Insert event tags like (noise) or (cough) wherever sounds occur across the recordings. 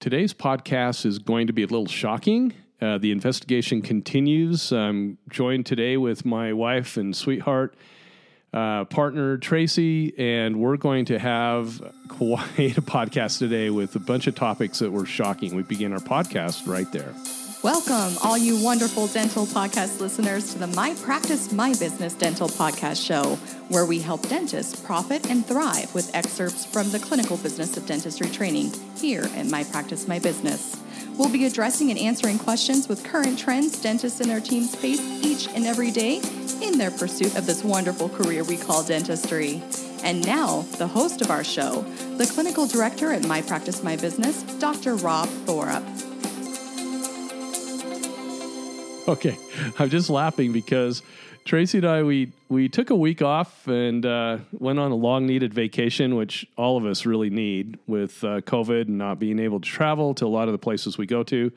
today's podcast is going to be a little shocking. Uh, the investigation continues. I'm joined today with my wife and sweetheart uh, partner, Tracy, and we're going to have quite a podcast today with a bunch of topics that were shocking. We begin our podcast right there. Welcome, all you wonderful dental podcast listeners, to the My Practice, My Business Dental Podcast Show, where we help dentists profit and thrive with excerpts from the clinical business of dentistry training here at My Practice, My Business. We'll be addressing and answering questions with current trends dentists and their teams face each and every day in their pursuit of this wonderful career we call dentistry. And now, the host of our show, the clinical director at My Practice, My Business, Dr. Rob Thorup. (laughs) Okay, I'm just laughing because Tracy and I we we took a week off and uh, went on a long needed vacation, which all of us really need with uh, COVID and not being able to travel to a lot of the places we go to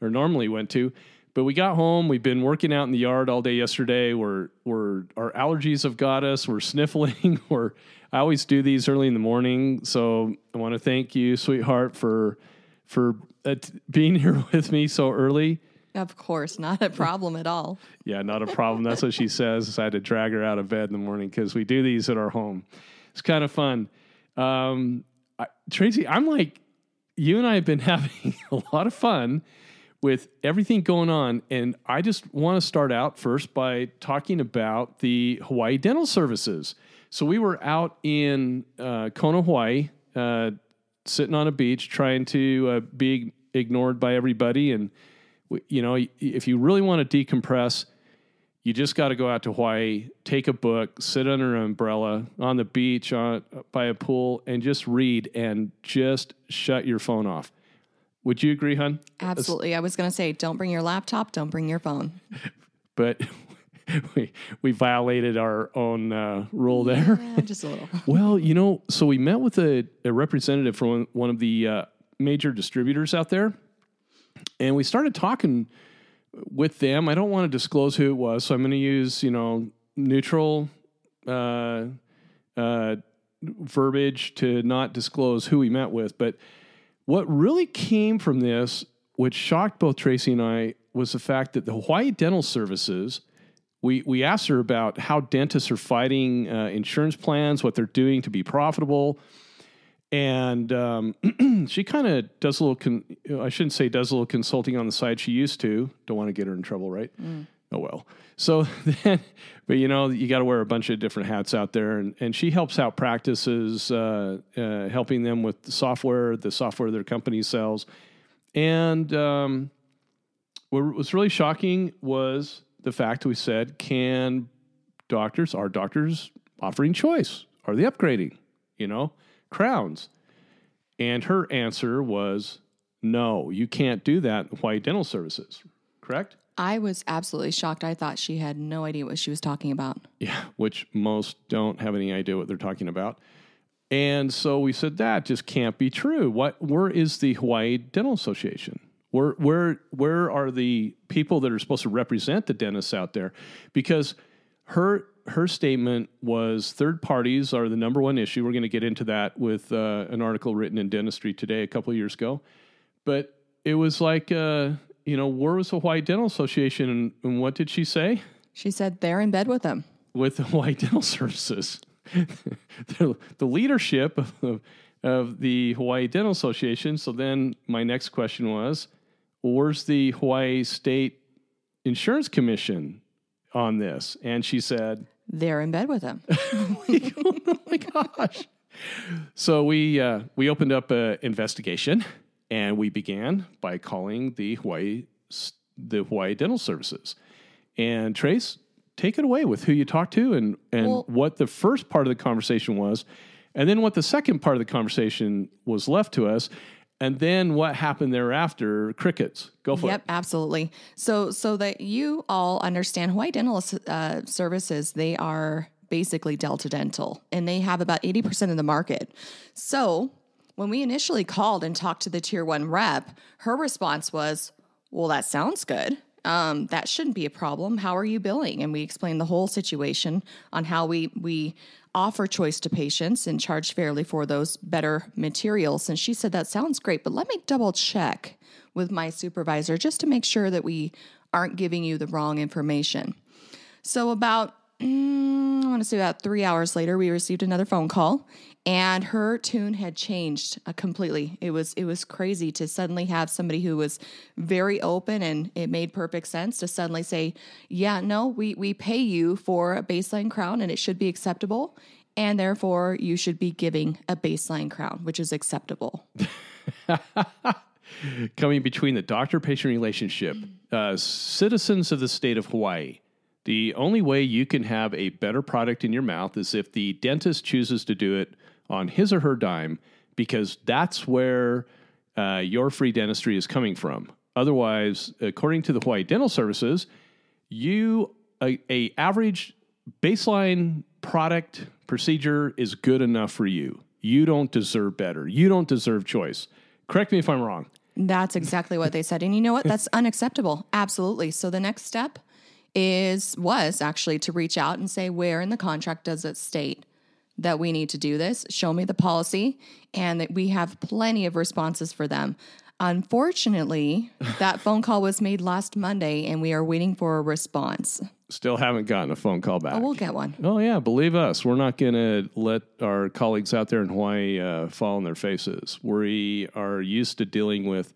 or normally went to. But we got home. We've been working out in the yard all day yesterday. We're we're our allergies have got us. We're (laughs) sniffling. we're I always do these early in the morning, so I want to thank you, sweetheart, for for uh, being (laughs) here with me so early. Of course, not a problem at all. Yeah, not a problem. That's what she (laughs) says. I had to drag her out of bed in the morning because we do these at our home. It's kind of fun. Um, I, Tracy, I'm like, you and I have been (laughs) having a lot of fun with everything going on. And I just want to start out first by talking about the Hawaii Dental Services. So we were out in uh, Kona, Hawaii, uh, sitting on a beach trying to uh, be ignored by everybody and you know, if you really want to decompress, you just got to go out to Hawaii, take a book, sit under an umbrella on the beach, on by a pool, and just read and just shut your phone off. Would you agree, hun? Absolutely. I was going to say, don't bring your laptop, don't bring your phone. But (laughs) we we violated our own uh, rule there. Yeah, just a little. (laughs) well, you know, so we met with a, a representative from one of the uh, major distributors out there and we started talking with them. I don't want to disclose who it was, so I'm going to use you know neutral uh, uh, verbiage to not disclose who we met with. But what really came from this, which shocked both Tracy and I, was the fact that the Hawaii Dental Services. We, we asked her about how dentists are fighting uh, insurance plans, what they're doing to be profitable, and um, (clears throat) she kind of does a little. Con- I shouldn't say does a little consulting on the side. She used to. Don't want to get her in trouble, right? Mm. Oh well. So (laughs) then, but you know, you got to wear a bunch of different hats out there, and and she helps out practices, uh, uh, helping them with the software, the software their company sells, and um, what was really shocking was the fact we said, can doctors, are doctors offering choice? Are they upgrading? You know crowns? And her answer was, no, you can't do that in Hawaii Dental Services, correct? I was absolutely shocked. I thought she had no idea what she was talking about. Yeah, which most don't have any idea what they're talking about. And so we said that just can't be true. What where is the Hawaii Dental Association? Where where where are the people that are supposed to represent the dentists out there? Because her her statement was third parties are the number one issue. We're going to get into that with uh, an article written in Dentistry today a couple years ago. But it was like, uh, you know, where was the Hawaii Dental Association and, and, what did she say? She said they're in bed with them. With the Hawaii Dental Services. (laughs) the, the, leadership of, of the Hawaii Dental Association. So then my next question was, where's the Hawaii State Insurance Commission on this? And she said, they're in bed with him. (laughs) oh my gosh. So we uh, we opened up an investigation and we began by calling the Hawaii the Hawaii Dental Services. And Trace, take it away with who you talked to and and well, what the first part of the conversation was, and then what the second part of the conversation was left to us, and then what happened thereafter? Crickets. Go for yep, it. yep absolutely. So so that you all understand hawaii dental uh, services they are basically delta dental and they have about 80% of the market. So when we initially called and talked to the tier one rep her response was well that sounds good. Um, that shouldn't be a problem. How are you billing? And we explained the whole situation on how we we offer choice to patients and charge fairly for those better materials. And she said that sounds great, but let me double check with my supervisor just to make sure that we aren't giving you the wrong information. So about mm, I want to say about three hours later, we received another phone call, and her tune had changed uh, completely. It was it was crazy to suddenly have somebody who was very open and it made perfect sense to suddenly say, "Yeah, no, we we pay you for a baseline crown, and it should be acceptable." And therefore, you should be giving a baseline crown, which is acceptable. (laughs) Coming between the doctor patient relationship, uh, citizens of the state of Hawaii, the only way you can have a better product in your mouth is if the dentist chooses to do it on his or her dime, because that's where uh, your free dentistry is coming from. Otherwise, according to the Hawaii Dental Services, you a, a average baseline product procedure is good enough for you. You don't deserve better. You don't deserve choice. Correct me if I'm wrong. That's exactly what they said. And you know what? That's unacceptable. Absolutely. So the next step is was actually to reach out and say where in the contract does it state that we need to do this. Show me the policy and that we have plenty of responses for them. Unfortunately (laughs) that phone call was made last monday and we are waiting for a response. Still haven't gotten a phone call back. oh, we'll get one. Oh yeah, believe us, we're not going to let our colleagues out there in Hawaii uh, fall on their faces. We are used to dealing with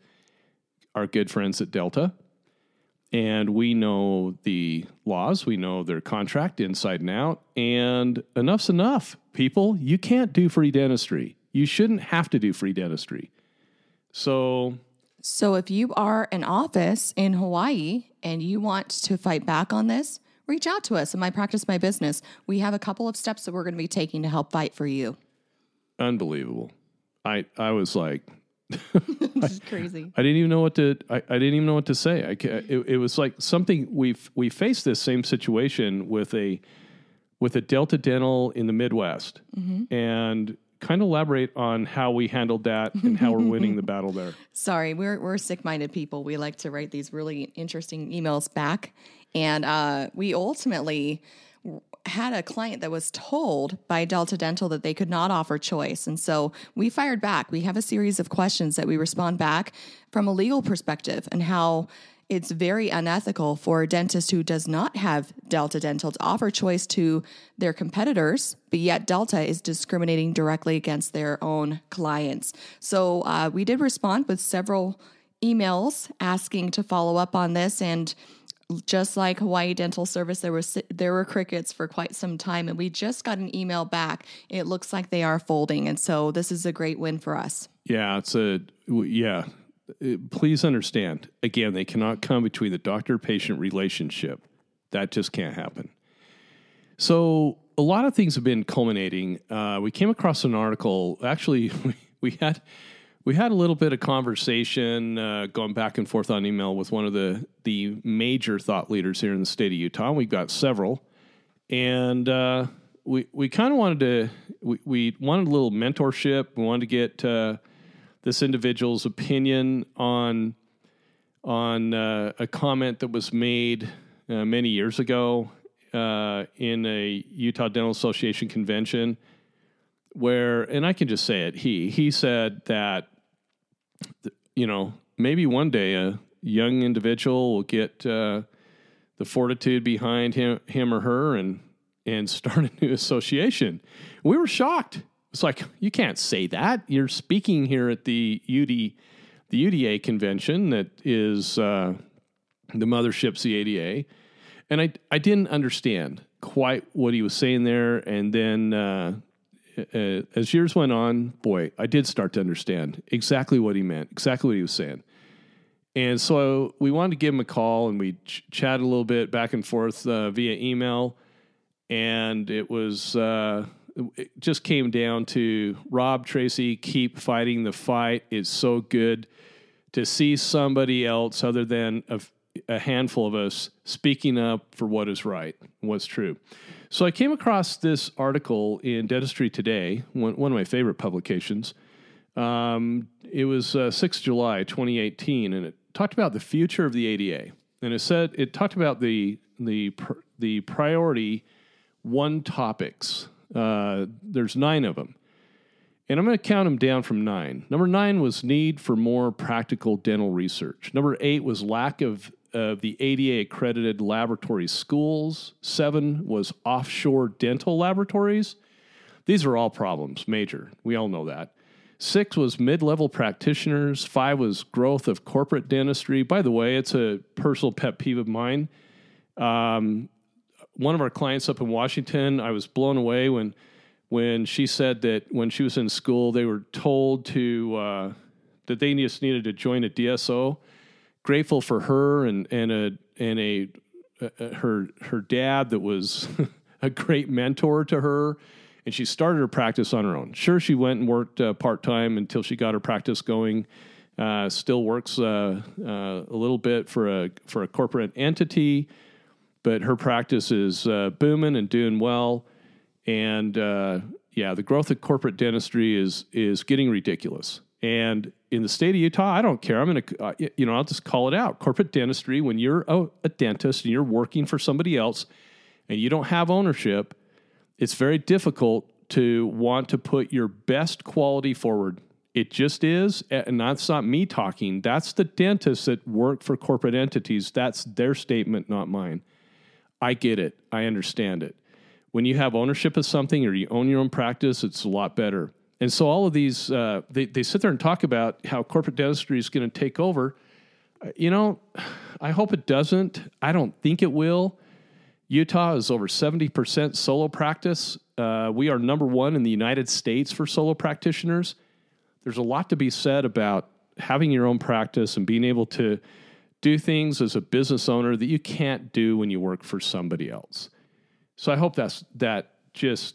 our good friends at Delta, and we know the laws, we know their contract inside and out, and enough's enough. People, you can't do free dentistry. You shouldn't have to do free dentistry. So So if you are an office in Hawaii and you want to fight back on this, reach out to us in My Practice My Business. We have a couple of steps that we're going to be taking to help fight for you. unbelievable. I I was like, (laughs) This is crazy. I didn't even know what to. I, I didn't even know what to say. I, it, it was like something we've we faced this same situation with a with a Delta Dental in the Midwest, and kind of elaborate on how we handled that and how we're winning the (laughs) battle there. Sorry, we're we're sick-minded people. We like to write these really interesting emails back, and uh, we ultimately had a client that was told by Delta Dental that they could not offer choice, and so we fired back. We have a series of questions that we respond back from a legal perspective and how. It's very unethical for a dentist who does not have Delta Dental to offer choice to their competitors, but yet Delta is discriminating directly against their own clients. So uh, we did respond with several emails asking to follow up on this and just like Hawaii Dental Service there was there were crickets for quite some time and we just got an email back it looks like they are folding and so this is a great win for us Yeah, it's a yeah. Uh, Please understand. Again, they cannot come between the doctor-patient relationship. That just can't happen. So a lot of things have been culminating. Uh, we came across an article. Actually, (laughs) we, we had we had a little bit of conversation uh, going back and forth on email with one of the the major thought leaders here in the state of Utah. We've got several, and uh, we we kind of wanted to we, we wanted a little mentorship. We wanted to get uh, this individual's opinion on on uh, a comment that was made uh, many years ago uh, in a Utah Dental Association convention, where and I can just say it. He he said that you know maybe one day a young individual will get uh, the fortitude behind him him or her and and (laughs) start a new association. We were shocked. It's like you can't say that. You're speaking here at the UD the UDA convention that is uh, the mothership's the ADA, and I I didn't understand quite what he was saying there. And then uh, uh, as years went on, boy, I did start to understand exactly what he meant, exactly what he was saying. And so we wanted to give him a call, and we ch- chatted a little bit back and forth uh, via email, and it was. Uh, it just came down to Rob Tracy keep fighting the fight. It's so good to see somebody else other than a, a handful of us speaking up for what is right, what's true. So I came across this article in Dentistry Today, one, one of my favorite publications. Um, it was uh, 6 July 2018, and it talked about the future of the ADA. and it said it talked about the the the priority one topics. Uh, there's nine of them, and I'm going to count them down from nine. Number nine was need for more practical dental research. Number eight was lack of of the ADA accredited laboratory schools. Seven was offshore dental laboratories. These are all problems, major. We all know that. Six was mid level practitioners. Five was growth of corporate dentistry. By the way, it's a personal pet peeve of mine. Um, one of our clients up in Washington, I was blown away when when she said that when she was in school, they were told to uh, that they just needed to join a DSO. Grateful for her and and a and a, a her her dad that was (laughs) a great mentor to her and she started her practice on her own. Sure, she went and worked uh, part time until she got her practice going. Uh, still works uh, uh, a little bit for a for a corporate entity, but her practice is uh, booming and doing well. And uh, yeah, the growth of corporate dentistry is is getting ridiculous. And in the state of Utah, I don't care. I'm going to, uh, you know, I'll just call it out. Corporate dentistry, when you're a, a dentist and you're working for somebody else and you don't have ownership, it's very difficult to want to put your best quality forward. It just is, and that's not me talking. That's the dentists that work for corporate entities. That's their statement, not mine. I get it. I understand it. When you have ownership of something or you own your own practice, it's a lot better. And so all of these, uh, they, they sit there and talk about how corporate dentistry is going to take over. You know, I hope it doesn't. I don't think it will. Utah is over 70% solo practice. Uh, we are number one in the United States for solo practitioners. There's a lot to be said about having your own practice and being able to do things as a business owner that you can't do when you work for somebody else. So I hope that's that just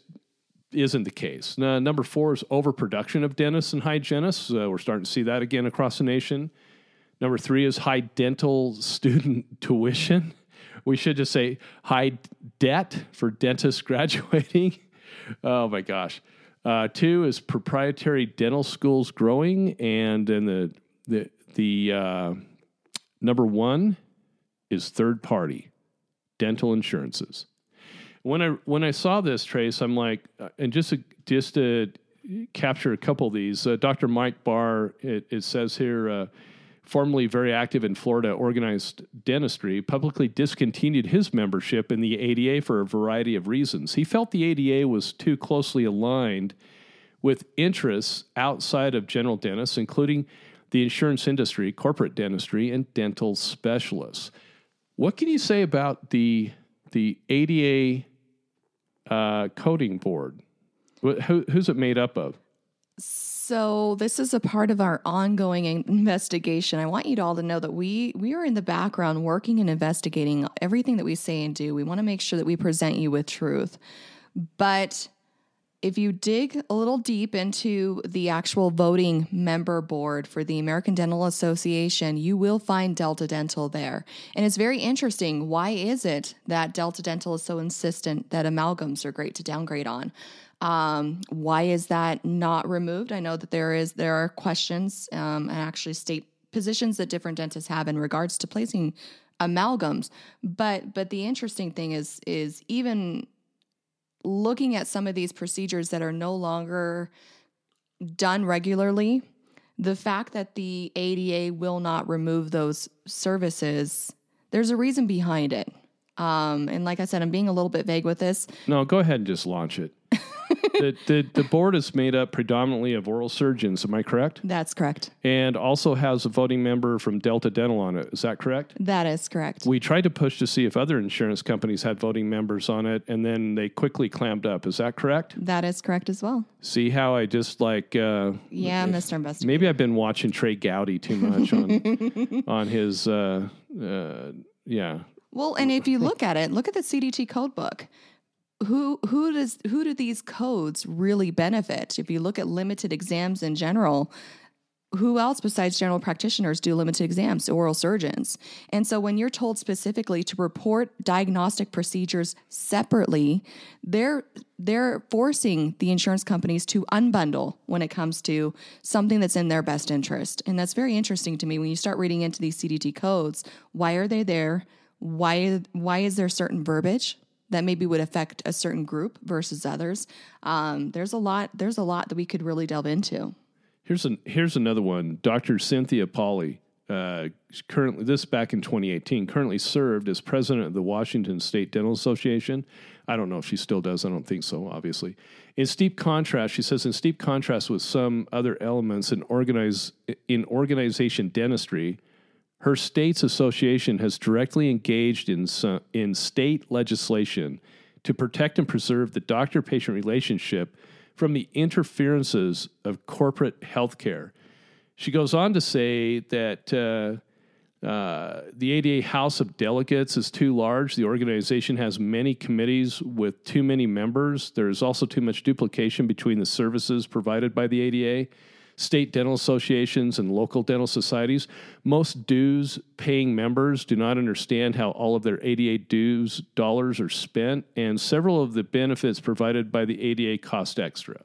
isn't the case. Now, number four is overproduction of dentists and hygienists. Uh, we're starting to see that again across the nation. Number three is high dental student (laughs) tuition we should just say high debt for dentists (laughs) graduating. oh my gosh. Uh, two is proprietary dental schools growing, and then the the the uh, number one is third party dental insurances. When I when I saw this trace, I'm like, uh, and just to, just to capture a couple of these, uh, Dr. Mike Barr, it, it says here uh, formerly very active in Florida organized dentistry, publicly discontinued his membership in the ADA for a variety of reasons. He felt the ADA was too closely aligned with interests outside of general dentists, including the insurance industry, corporate dentistry, and dental specialists. What can you say about the the ADA uh, coding board? Who, who's it made up of? So this is a part of our ongoing investigation. I want you all to know that we we are in the background working and investigating everything that we say and do. We want to make sure that we present you with truth. But if you dig a little deep into the actual voting member board for the American Dental Association, you will find Delta Dental there. And it's very interesting. Why is it that Delta Dental is so insistent that amalgams are great to downgrade on? Um, why is that not removed? I know that there is there are questions um, and actually state positions that different dentists have in regards to placing amalgams. But but the interesting thing is is even looking at some of these procedures that are no longer done regularly, the fact that the ADA will not remove those services, there's a reason behind it. Um, and like I said, I'm being a little bit vague with this. No, go ahead and just launch it the, the, the board is made up predominantly of oral surgeons. Am I correct? That's correct. And also has a voting member from Delta Dental on it. Is that correct? That is correct. We tried to push to see if other insurance companies had voting members on it, and then they quickly clamped up. Is that correct? That is correct as well. See how I just like. Uh, yeah, Mr. Investigator. Maybe I've been watching Trey Gowdy too much on (laughs) on his. Uh, uh, yeah. Well, and if you look at it, look at the CDT code book who who does who do these codes really benefit? If you look at limited exams in general, who else besides general practitioners do limited exams? Oral surgeons. And so when you're told specifically to report diagnostic procedures separately, they're they're forcing the insurance companies to unbundle when it comes to something that's in their best interest. And that's very interesting to me when you start reading into these CDT codes. Why are they there? Why why is there certain verbiage? That maybe would affect a certain group versus others. Um, there's a lot. There's a lot that we could really delve into. Here's an here's another one. Dr. Cynthia Polly, uh, currently this back in 2018, currently served as president of the Washington State Dental Association. I don't know if she still does. I don't think so. Obviously, in steep contrast, she says in steep contrast with some other elements in organize in organization dentistry. Her state's association has directly engaged in, in state legislation to protect and preserve the doctor patient relationship from the interferences of corporate healthcare. She goes on to say that uh, uh, the ADA House of Delegates is too large. The organization has many committees with too many members. There's also too much duplication between the services provided by the ADA state dental associations and local dental societies. Most dues paying members do not understand how all of their ADA dues dollars are spent, and several of the benefits provided by the ADA cost extra.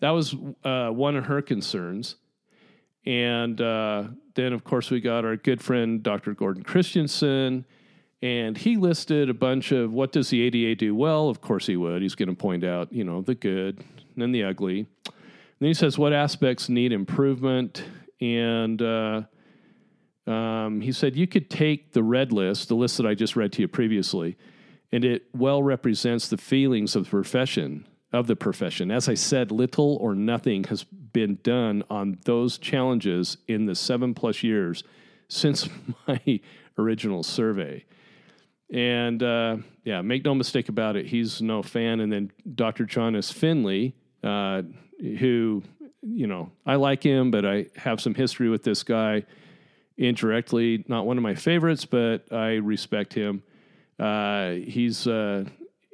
That was uh, one of her concerns. And uh, then, of course, we got our good friend, Dr. Gordon Christensen, and he listed a bunch of what does the ADA do well? Of course, he would. He's going to point out, you know, the good and the ugly. Then he says, What aspects need improvement? And uh, um, he said, You could take the red list, the list that I just read to you previously, and it well represents the feelings of the profession. Of the profession. As I said, little or nothing has been done on those challenges in the seven plus years since (laughs) my original survey. And uh, yeah, make no mistake about it, he's no fan. And then Dr. John S. Findley, uh, who, you know, I like him, but I have some history with this guy indirectly. Not one of my favorites, but I respect him. Uh, he's uh,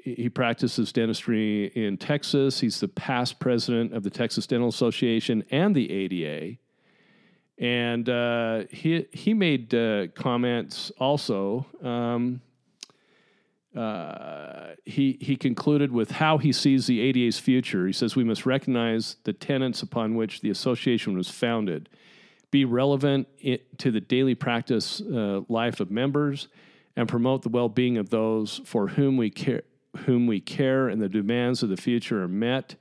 he practices dentistry in Texas. He's the past president of the Texas Dental Association and the ADA. And uh, he he made uh, comments also. Um, uh, he, he concluded with how he sees the ADA's future. He says we must recognize the tenets upon which the association was founded, be relevant to the daily practice uh, life of members, and promote the well being of those for whom we care, whom we care, and the demands of the future are met.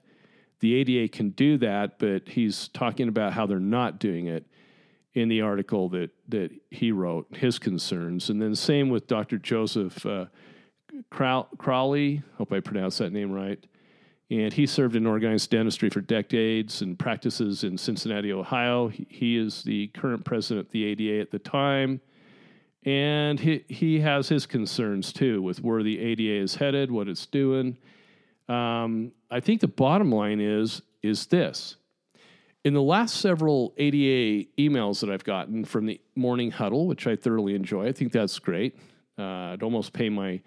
The ADA can do that, but he's talking about how they're not doing it in the article that that he wrote, his concerns, and then same with Dr. Joseph. Uh, Crowley, hope I pronounced that name right. And he served in organized dentistry for decades and practices in Cincinnati, Ohio. He, he is the current president of the ADA at the time. And he, he has his concerns too with where the ADA is headed, what it's doing. Um, I think the bottom line is is this. In the last several ADA emails that I've gotten from the morning huddle, which I thoroughly enjoy, I think that's great. Uh, I'd almost pay my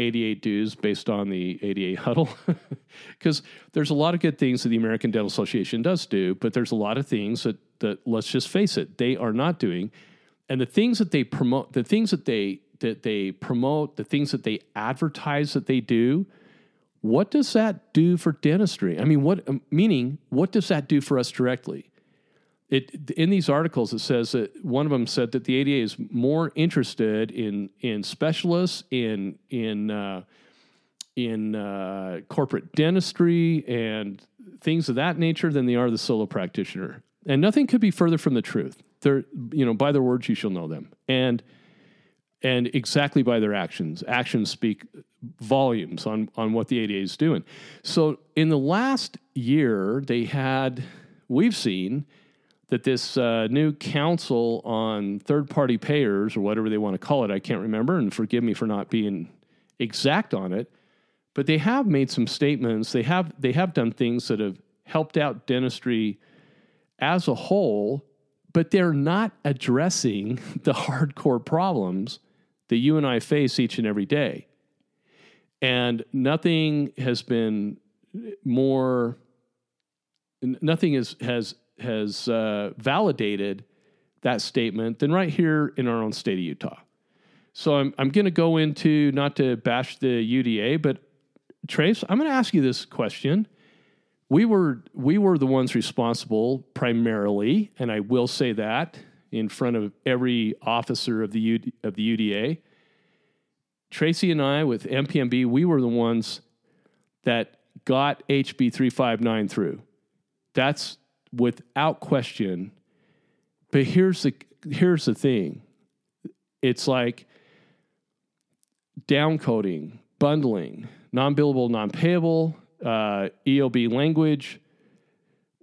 ADA dues based on the ADA huddle (laughs) because there's a lot of good things that the American Dental Association does do, but there's a lot of things that, that let's just face it, they are not doing. And the things that they promote, the things that they that they promote, the things that they advertise that they do, what does that do for dentistry? I mean, what meaning? What does that do for us directly? It in these articles it says that one of them said that the ADA is more interested in in specialists in in uh, in uh, corporate dentistry and things of that nature than they are the solo practitioner. And nothing could be further from the truth. They're you know by their words you shall know them and and exactly by their actions. Actions speak volumes on on what the ADA is doing. So in the last year they had we've seen that this uh, new council on third party payers, or whatever they want to call it, I can't remember, and forgive me for not being exact on it, but they have made some statements. They have, they have done things that have helped out dentistry as a whole, but they're not addressing (laughs) the hardcore problems that you and I face each and every day. And nothing has been more, nothing is, has has uh, validated that statement than right here in our own state of Utah. So I'm I'm going to go into not to bash the UDA, but Trace, I'm going to ask you this question. We were we were the ones responsible primarily, and I will say that in front of every officer of the U, of the UDA. Tracy and I with MPMB, we were the ones that got HB 359 through. That's without question. But here's the here's the thing. It's like downcoding, bundling, non-billable, non-payable, uh, EOB language.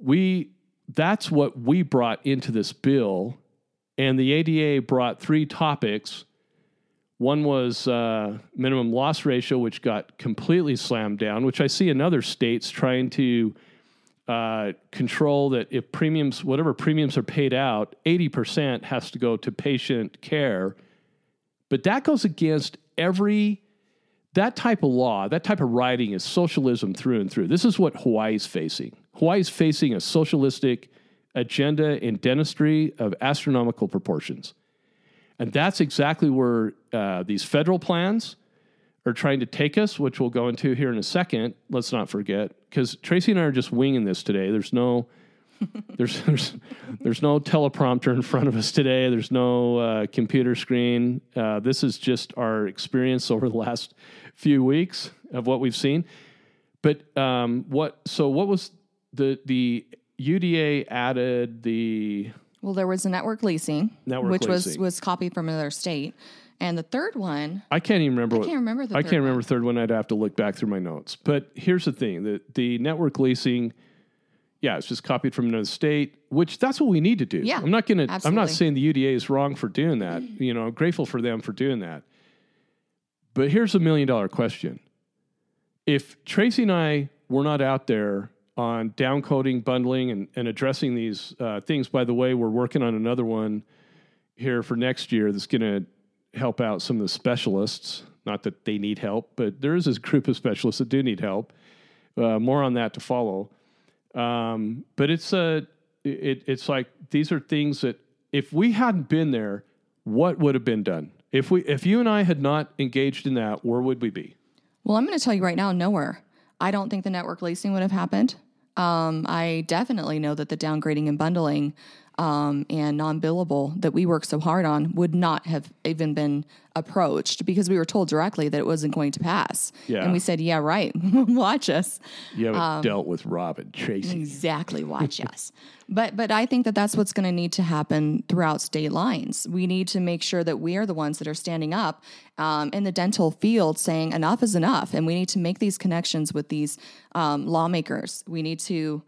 We that's what we brought into this bill, and the ADA brought three topics. One was uh, minimum loss ratio, which got completely slammed down, which I see in other states trying to uh, control that if premiums, whatever premiums are paid out, 80% has to go to patient care. But that goes against every that type of law, that type of writing is socialism through and through. This is what Hawaii's facing. Hawaii's facing a socialistic agenda in dentistry of astronomical proportions. And that's exactly where uh, these federal plans are trying to take us, which we'll go into here in a second. Let's not forget, because Tracy and I are just winging this today. There's no (laughs) there's there's there's no teleprompter in front of us today. There's no uh, computer screen. Uh, this is just our experience over the last few weeks of what we've seen. But um, what? So what was the the UDA added the Well, there was a network leasing, Network which was was copied from another state, and the third one, I can't even remember. I what, can't remember the I third can't remember the third one. I'd have to look back through my notes. But here's the thing: the the network leasing, yeah, it's just copied from another state. Which that's what we need to do. Yeah, I'm not gonna. I'm not saying the UDA is wrong for doing that. (clears throat) You know, I'm grateful for them for doing that. But here's a million dollar question: If Tracy and I were not out there on downcoding, bundling, and, and addressing these uh, things, by the way, we're working on another one here for next year that's going to help out some of the specialists. Not that they need help, but there is this group of specialists that do need help. Uh, more on that to follow. Um, but it's a, it, it's like these are things that if we hadn't been there, what would have been done? If we, if you and I had not engaged in that, where would we be? Well, I'm going to tell you right now, nowhere. I don't think the network leasing would have happened. Um, I definitely know that the downgrading and bundling um, and non billable that we worked so hard on would not have even been approached because we were told directly that it wasn't going to pass. Yeah. And we said, yeah, right. (laughs) Watch us. You haven't Um, dealt with Robin Tracy. Exactly. Watch (laughs) us. But but I think that that's what's going to need to happen throughout state lines. We need to make sure that we are the ones that are standing up um, in the dental field, saying enough is enough, and we need to make these connections with these um, lawmakers. We need to.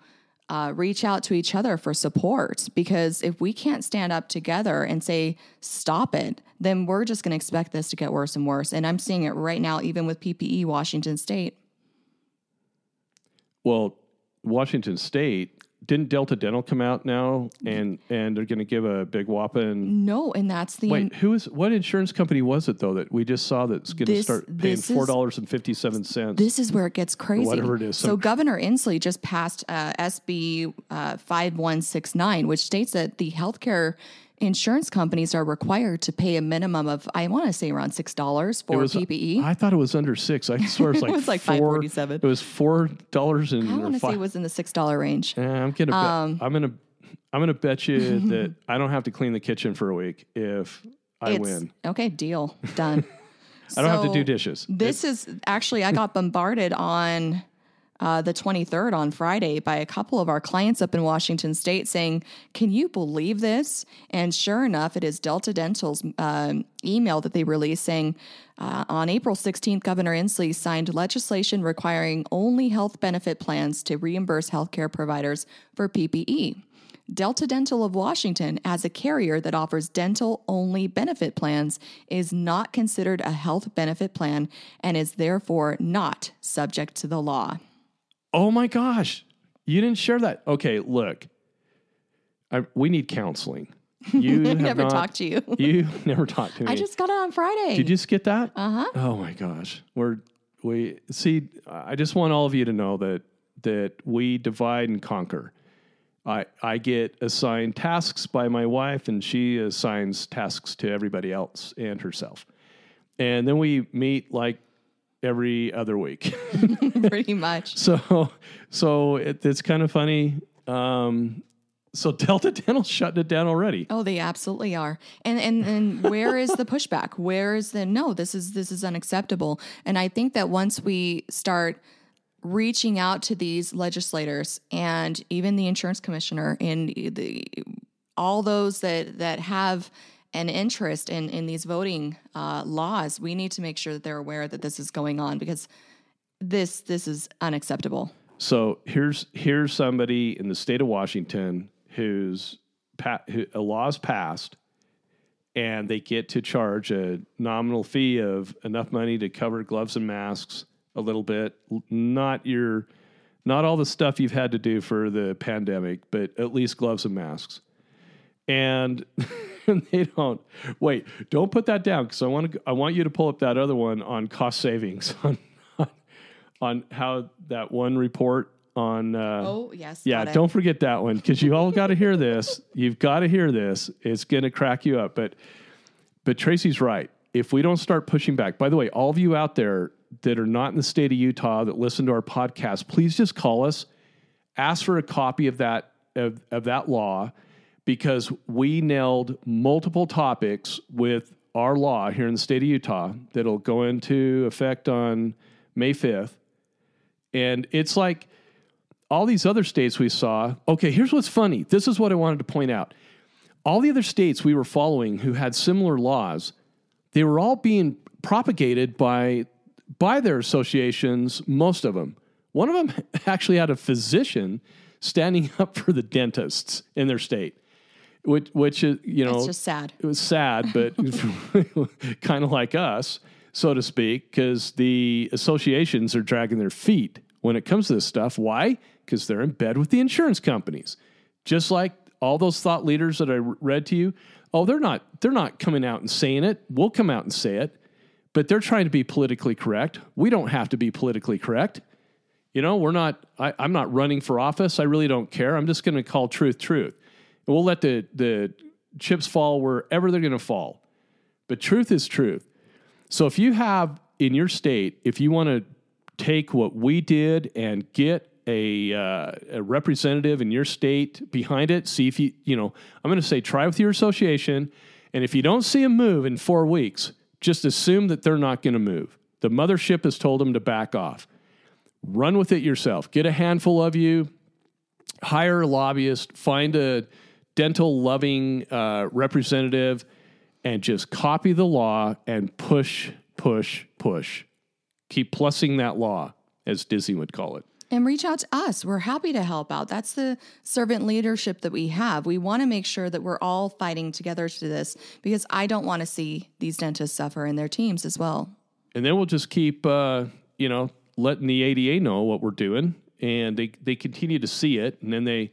Uh, reach out to each other for support. Because if we can't stand up together and say stop it then we're just going to expect this to get worse and worse. And i'm seeing it right now even with ppe washington state. Well, Washington State didn't Delta Dental come out now and and they're going to give a big whopping. no and that's the Wait, who is what insurance company was it though that we just saw that's going to start paying four dollars and fifty seven cents? This is where it gets crazy. whatever it is, So some- Governor Inslee just passed uh, SB uh, 5169, which states that the healthcare insurance companies are required to pay a minimum of, I want to say around $6 for PPE. I thought it was under six. I swear it's (laughs) like was like four, $5.47. It was four dollars and I want to say it was in the $6 range. Eh, I'm gonna. Bet, Um, I'm gonna. I'm gonna bet you (laughs) that I don't have to clean the kitchen for a week if I It's- win. Okay, deal. Done. (laughs) I don't have to do dishes. This is actually, I got bombarded on uh, the 23rd on Friday by a couple of our clients up in Washington State saying, Can you believe this? And sure enough, it is Delta Dental's um, email that they released saying, uh, on April 16th, Governor Inslee signed legislation requiring only health benefit plans to reimburse healthcare providers for PPE. Delta Dental of Washington, as a carrier that offers dental only benefit plans, is not considered a health benefit plan and is therefore not subject to the law. Oh my gosh, you didn't share that. Okay, look, I, we need counseling. (laughs) You Never not- talked to you. (laughs) You never talked to me. I just got it on Friday. Did you just get that? Uh huh. Oh my gosh, we're we see. I just want all of you to know that that we divide and conquer. I, I get assigned tasks by my wife, and she assigns tasks to everybody else and herself. And then we meet like every other week. (laughs) (laughs) Pretty much. so so it, it's kind of funny. Um, so (laughs) Delta Dental shutting it down already. Oh, they absolutely are. And and and where is the pushback? Where is the no? This is this is unacceptable. And I think that once we start reaching out to these legislators and even the insurance commissioner and the all those that that have an interest in in these voting uh, laws, we need to make sure that they're aware that this is going on because this this is unacceptable. So here's here's somebody in the state of Washington who's pa- who, a law's passed, and they get to charge a nominal fee of enough money to cover gloves and masks a little bit, not your not all the stuff you've had to do for the pandemic, but at least gloves and masks. And (laughs) (laughs) they don't wait. Don't put that down because I want to. I want you to pull up that other one on cost savings (laughs) on on, on how that one report on. Uh, Oh yes, yeah, don't forget that one because you all got to hear this. You've got to hear this. It's going to crack you up. But but Tracy's right. If we don't start pushing back, by the way, all of you out there that are not in the state of Utah that listen to our podcast, please just call us, ask for a copy of that of, of that law, because we nailed multiple topics with our law here in the state of Utah that'll go into effect on May fifth, and it's like all these other states we saw. Okay, here's what's funny. This is what I wanted to point out. All the other states we were following who had similar laws, they were all being propagated by by their associations, most of them. One of them (laughs) actually had a physician standing (laughs) up for the dentists in their state, which, which is, you know, It's just sad. it was sad, but (laughs) kind of like us, so to speak, because the associations are dragging their feet when it comes to this stuff. Why? Because they're in bed with the insurance companies. Just like all those thought leaders that I read to you. Oh, they're not they're not coming out and saying it. We'll come out and say it, but they're trying to be politically correct. We don't have to be politically correct. You know, we're not. I, I'm not running for office. I really don't care. I'm just going to call truth truth. We'll let the the chips fall wherever they're going to fall. But truth is truth. So if you have in your state, if you want to take what we did and get a, uh, a representative in your state behind it, see if you, you know, I'm going to say try with your association. And if you don't see them move in four weeks, just assume that they're not going to move. The mothership has told them to back off. Run with it yourself. Get a handful of you, hire a lobbyist, find a dental loving uh, representative, and just copy the law and push, push, push. Keep plussing that law, as Disney would call it. And reach out to us. We're happy to help out. That's the servant leadership that we have. We want to make sure that we're all fighting together to this because I don't want to see these dentists suffer and their teams as well. and then we'll just keep uh, you know letting the ADA know what we're doing, and they they continue to see it, and then they,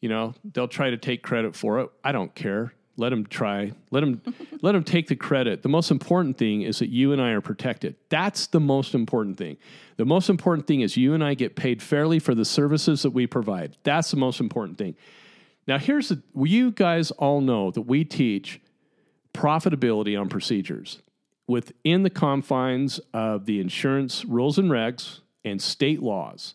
you know, they'll try to take credit for it. I don't care. Let them try. Let them (laughs) let them take the credit. The most important thing is that you and I are protected. That's the most important thing. The most important thing is you and I get paid fairly for the services that we provide. That's the most important thing. Now, here's the you guys all know that we teach profitability on procedures within the confines of the insurance rules and regs and state laws.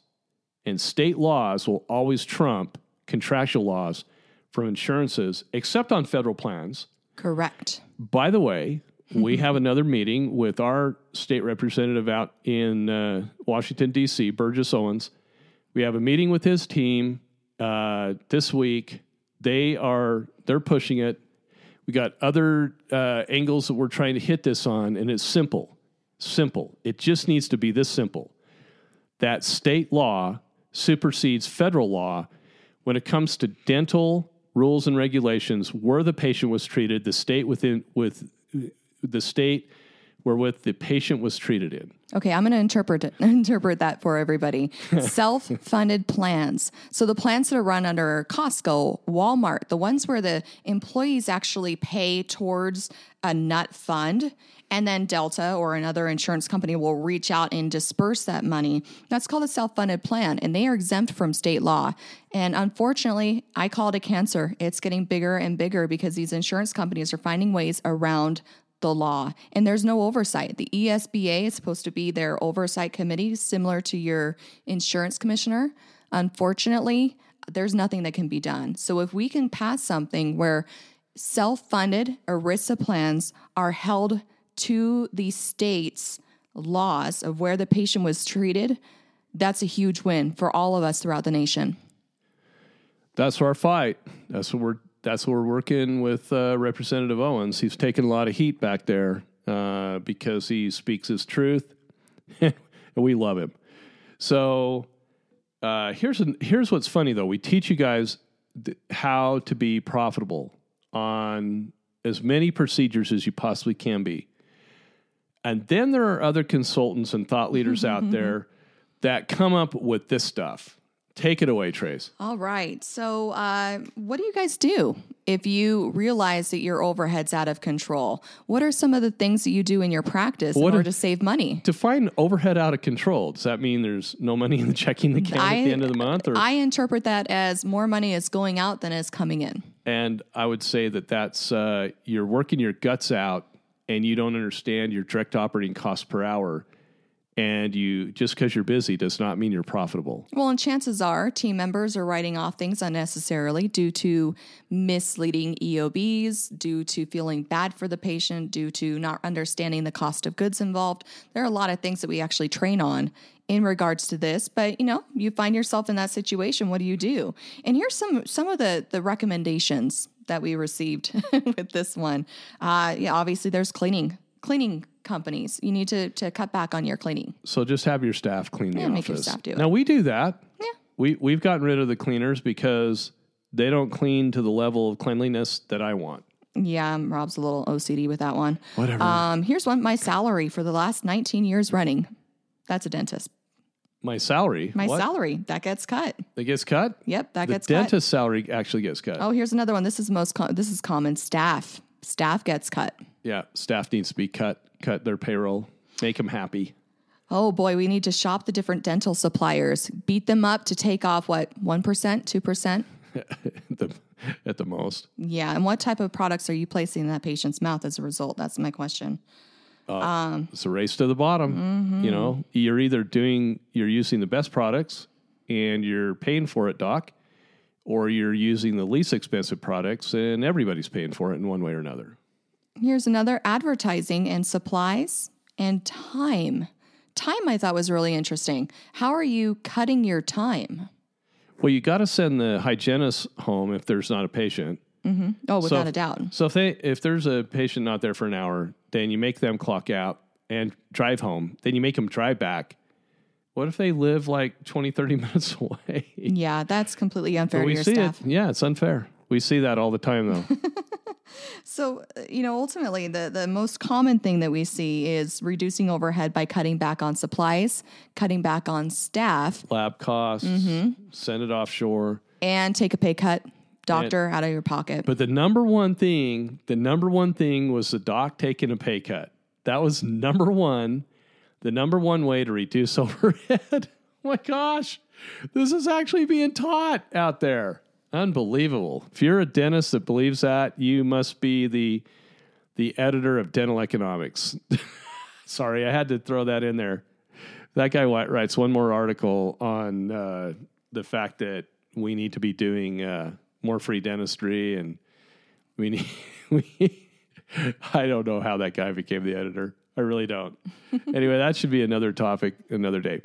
And state laws will always trump contractual laws from insurances, except on federal plans. Correct. By the way, (laughs) we have another meeting with our state representative out in uh, Washington, D.C., Burgess Owens. We have a meeting with his team uh, this week. They are they're pushing it. We got other uh, angles that we're trying to hit this on, and it's simple. Simple. It just needs to be this simple that state law supersedes federal law when it comes to dental rules and regulations where the patient was treated the state within with the state wherewith the patient was treated in. Okay, I'm going to interpret it, (laughs) interpret that for everybody. (laughs) Self-funded plans. So the plans that are run under Costco, Walmart, the ones where the employees actually pay towards a nut fund and then Delta or another insurance company will reach out and disperse that money. That's called a self-funded plan and they are exempt from state law. And unfortunately, I call it a cancer. It's getting bigger and bigger because these insurance companies are finding ways around the law and there's no oversight. The EBSA is supposed to be their oversight committee, similar to your insurance commissioner. Unfortunately, there's nothing that can be done. So if we can pass something where self funded ERISA plans are held to the state's laws of where the patient was treated, that's a huge win for all of us throughout the nation. That's our fight. That's what we're that's what we're working with uh, Representative Owens. He's taking a lot of heat back there uh, because he speaks his truth, (laughs) and we love him. So uh, here's an, here's what's funny though. We teach you guys th- how to be profitable on as many procedures as you possibly can be. And then there are other consultants and thought leaders out (laughs) there that come up with this stuff. Take it away, Trace. All right. So, uh, what do you guys do if you realize that your overhead's out of control? What are some of the things that you do in your practice What in order if- to save money? To find overhead out of control. Does that mean there's no money in the checking account at the end of the month? Or I interpret that as more money is going out than is coming in. and I would say that that's uh, you're working your guts out, and you don't understand your direct operating cost per hour, and you just because you're busy does not mean you're profitable. Well, and chances are team members are writing off things unnecessarily due to misleading EOBs, due to feeling bad for the patient, due to not understanding the cost of goods involved. There are a lot of things that we actually train on in regards to this, but you know, you find yourself in that situation, what do you do? And here's some some of the the recommendations that we received (laughs) with this one. Uh, yeah, obviously there's cleaning cleaning companies. You need to to cut back on your cleaning. So just have your staff clean the Yeah, office. make your staff do it. Now we do that. Yeah. We we've gotten rid of the cleaners because they don't clean to the level of cleanliness that I want. Yeah, um, Rob's a little OCD with that one. Whatever. Um, here's one my salary for the last 19 years running. That's a dentist. My salary. My what? salary that gets cut. That gets cut. Yep, that the gets cut. dentist salary actually gets cut. Oh, here's another one. This is most com- this is common. Staff staff gets cut. Yeah, staff needs to be cut. Cut their payroll. Make them happy. Oh boy, we need to shop the different dental suppliers. Beat them up to take off what one percent, two percent. (laughs) at, the, at the most. Yeah, and what type of products are you placing in that patient's mouth as a result? That's my question. Uh, um, it's a race to the bottom. Mm-hmm. You know, you're either doing, you're using the best products and you're paying for it, doc, or you're using the least expensive products and everybody's paying for it in one way or another. Here's another advertising and supplies and time. Time I thought was really interesting. How are you cutting your time? Well, you got to send the hygienist home if there's not a patient. Mm-hmm. Oh, without So- a doubt. So if they if there's a patient not there for an hour, then you make them clock out and drive home. Then you make them drive back. What if they live like 20, 30 (laughs) minutes away? Yeah, that's completely unfair to we your see staff. it. Yeah, it's unfair. We see that all the time though. (laughs) So, uh, you know, ultimately, the, the most common thing that we see is reducing overhead by cutting back on supplies, cutting back on staff, Lab costs, Mm-hmm. send it offshore. and take a pay cut. Doctor out of your pocket. But the number one thing, the number one thing was the doc taking a pay cut. That was number one, the number one way to reduce (laughs) overhead. oh my gosh, this is actually being taught out there. Unbelievable. If you're a dentist that believes that, you must be the the editor of Dental Economics. (laughs) Sorry, I had to throw that in there. That guy writes one more article on uh, the fact that we need to be doing uh, more free dentistry, and we need. (laughs) We, I don't know how that guy became the editor. I really don't. (laughs) anyway, that should be another topic another day.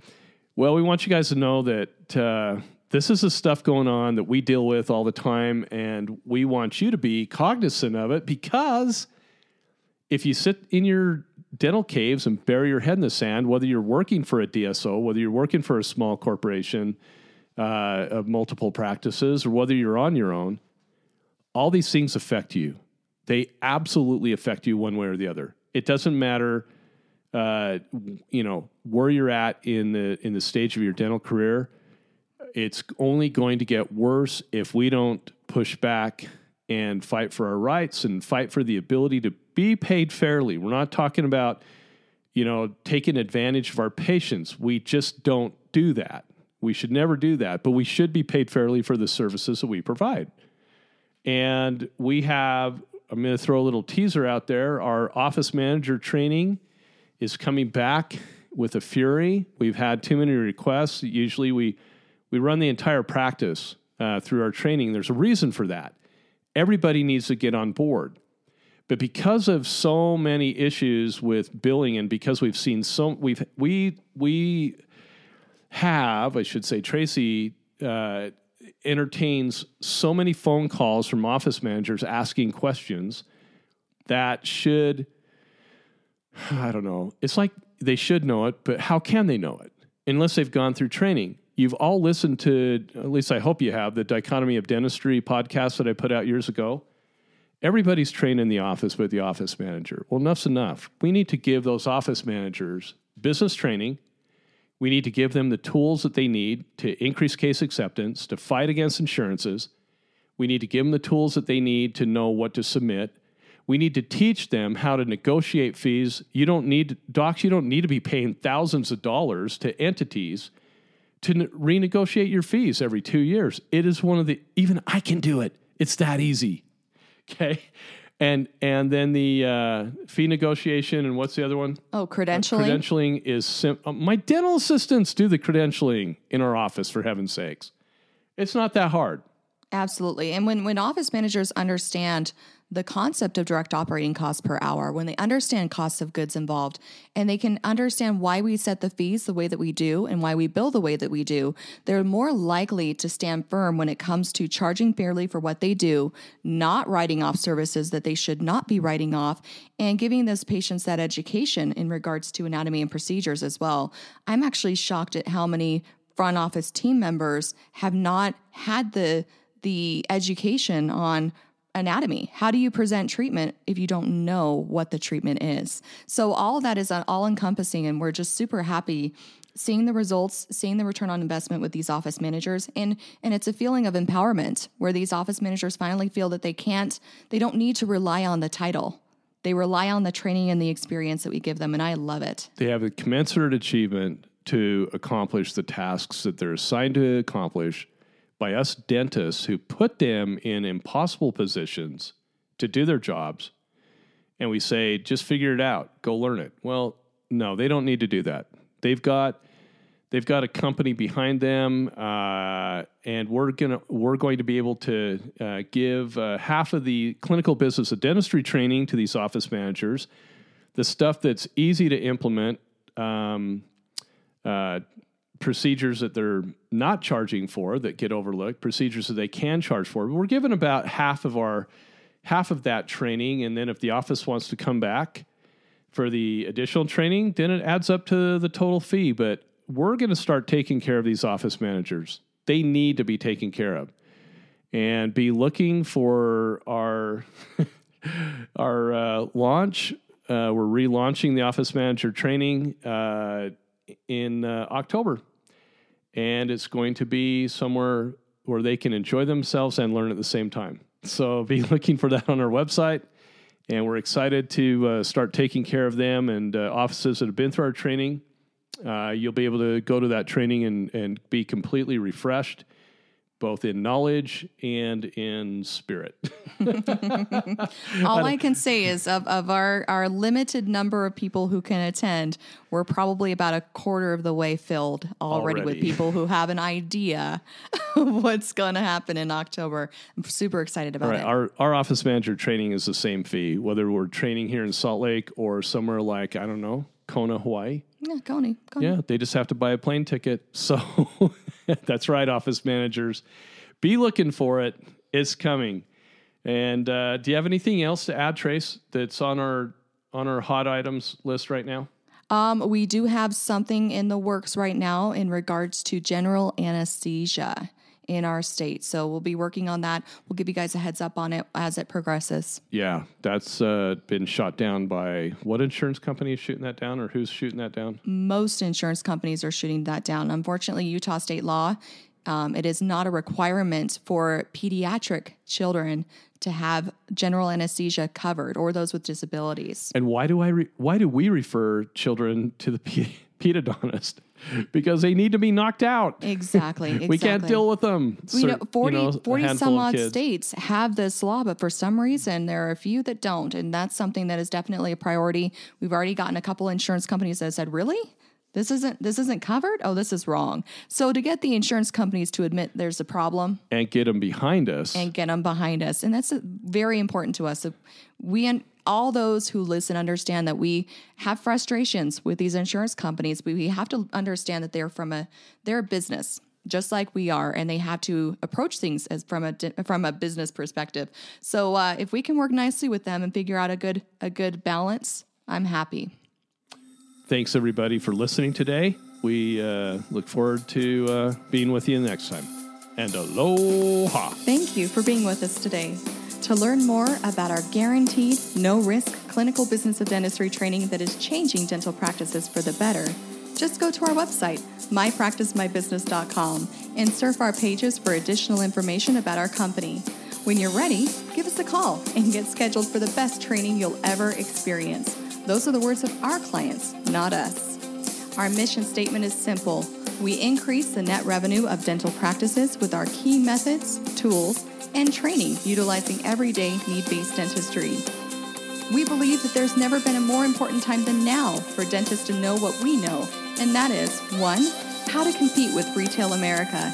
Well, we want you guys to know that uh, this is the stuff going on that we deal with all the time, and we want you to be cognizant of it because if you sit in your dental caves and bury your head in the sand, whether you're working for a DSO, whether you're working for a small corporation uh, of multiple practices, or whether you're on your own, all these things affect you. They absolutely affect you one way or the other. It doesn't matter uh, you know where you're at in the in the stage of your dental career. It's only going to get worse if we don't push back and fight for our rights and fight for the ability to be paid fairly. We're not talking about you know taking advantage of our patients. We just don't do that. We should never do that, but we should be paid fairly for the services that we provide. And we have, I'm going to throw a little teaser out there. Our office manager training is coming back with a fury. We've had too many requests. Usually we, we run the entire practice uh, through our training. There's a reason for that. Everybody needs to get on board. But because of so many issues with billing and because we've seen so we've we we have, I should say, Tracy uh, entertains so many phone calls from office managers asking questions that should, (sighs) I don't know, it's like they should know it, but how can they know it unless they've gone through training? You've all listened to, at least I hope you have, the Dichotomy of Dentistry podcast that I put out years ago. Everybody's trained in the office with the office manager. Well, enough's enough. We need to give those office managers business training we need to give them the tools that they need to increase case acceptance, to fight against insurances. We need to give them the tools that they need to know what to submit. We need to teach them how to negotiate fees. You don't need, docs, you don't need to be paying thousands of dollars to entities to renegotiate your fees every two years. It is one of the, even I can do it. It's that easy. (laughs) Okay and and then the uh, fee negotiation and what's the other one? Oh, credentialing. Uh, credentialing is sim- uh, my dental assistants do the credentialing in our office. For heaven's sakes, it's not that hard. Absolutely, and when when office managers understand the concept of direct operating costs per hour, when they understand costs of goods involved, and they can understand why we set the fees the way that we do and why we bill the way that we do, they're more likely to stand firm when it comes to charging fairly for what they do, not writing off services that they should not be writing off, and giving those patients that education in regards to anatomy and procedures as well. I'm actually shocked at how many front office team members have not had the the education on anatomy. How do you present treatment if you don't know what the treatment is? So all that is uh, all encompassing and we're just super happy seeing the results, seeing the return on investment with these office managers and and it's a feeling of empowerment where these office managers finally feel that they can't they don't need to rely on the title. They rely on the training and the experience that we give them and I love it. They have a commensurate achievement to accomplish the tasks that they're assigned to accomplish by us dentists who put them in impossible positions to do their jobs. And we say, just figure it out, go learn it. Well, no, they don't need to do that. They've got they've got a company behind them, uh, and we're gonna we're going to be able to uh, give uh, half of the clinical business of dentistry training to these office managers. The stuff that's easy to implement, um, uh, procedures that they're not charging for that get overlooked, procedures that they can charge for. We're given about half of our half of that training, and then if the office wants to come back for the additional training, then it adds up to the total fee. But we're going to start taking care of these office managers. They need to be taken care of, and be looking for our (laughs) our uh, launch. Uh, we're relaunching the office manager training uh, in uh, October and it's going to be somewhere where they can enjoy themselves and learn at the same time. So (laughs) be looking for that on our website. And we're excited to uh, start taking care of them and uh, offices that have been through our training. Uh, you'll be able to go to that training and, and be completely refreshed both in knowledge and in spirit. (laughs) All I can say is of, of our, our limited number of people who can attend, we're probably about a quarter of the way filled already, already. with people who have an idea (laughs) of what's going to happen in October. I'm super excited about it. Our, our office manager training is the same fee, whether we're training here in Salt Lake or somewhere like, I don't know, Kona, Hawaii. Yeah, Kona. Kona. Yeah, they just have to buy a plane ticket. (laughs) So (laughs) that's right, office managers. Be looking for it. It's coming. And uh, do you have anything else to add, Trace, that's on our on our hot items list right now? Um, we do have something in the works right now in regards to general anesthesia in our state. So we'll be working on that. We'll give you guys a heads up on it as it progresses. Yeah, that's uh, been shot down by what insurance company is shooting that down, or who's shooting that down? Most insurance companies are shooting that down. Unfortunately, Utah state law, um, it is not a requirement for pediatric children to have general anesthesia covered or those with disabilities. And why do I? Re- why do we refer children to the (laughs) pe- pedodontist? (laughs) Because they need to be knocked out. Exactly. (laughs) we can't deal with them. You know, Cer- 40, you know, 40 some odd kids. states have this law, but for some reason, there are a few that don't. And that's something that is definitely a priority. We've already gotten a couple insurance companies that have said, really? This isn't this isn't covered? Oh, this is wrong. So to get the insurance companies to admit there's a problem and get them behind us. and get them behind us, and that's very important to us. We and all those who listen understand that we have frustrations with these insurance companies, but we have to understand that they're from a they're a business just like we are, and they have to approach things as from a from a business perspective. So uh, if we can work nicely with them and figure out a good a good balance, I'm happy. Thanks everybody for listening today. We uh, look forward to uh, being with you next time. And aloha. Thank you for being with us today. To learn more about our guaranteed, no risk clinical business of dentistry training that is changing dental practices for the better, just go to our website, mypracticemybusiness.com, and surf our pages for additional information about our company. When you're ready, give us a call and get scheduled for the best training you'll ever experience. Those are the words of our clients, not us. Our mission statement is simple. We increase the net revenue of dental practices with our key methods, tools, and training utilizing everyday need based dentistry. We believe that there's never been a more important time than now for dentists to know what we know, and that is one, how to compete with retail America,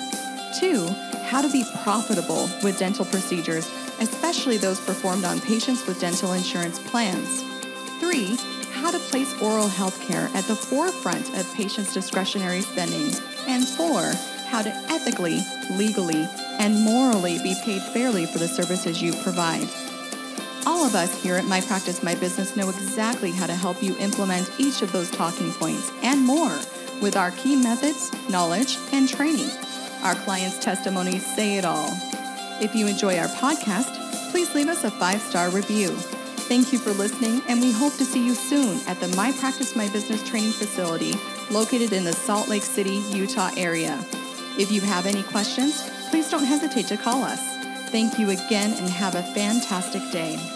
two, how to be profitable with dental procedures, especially those performed on patients with dental insurance plans. Three, how to place oral health care at the forefront of patients' discretionary spending. And four, how to ethically, legally, and morally be paid fairly for the services you provide. All of us here at My Practice My Business know exactly how to help you implement each of those talking points and more with our key methods, knowledge, and training. Our clients' testimonies say it all. If you enjoy our podcast, please leave us a five star review. Thank you for listening, and we hope to see you soon at the My Practice My Business training facility located in the Salt Lake City, Utah area. If you have any questions, please don't hesitate to call us. Thank you again and have a fantastic day.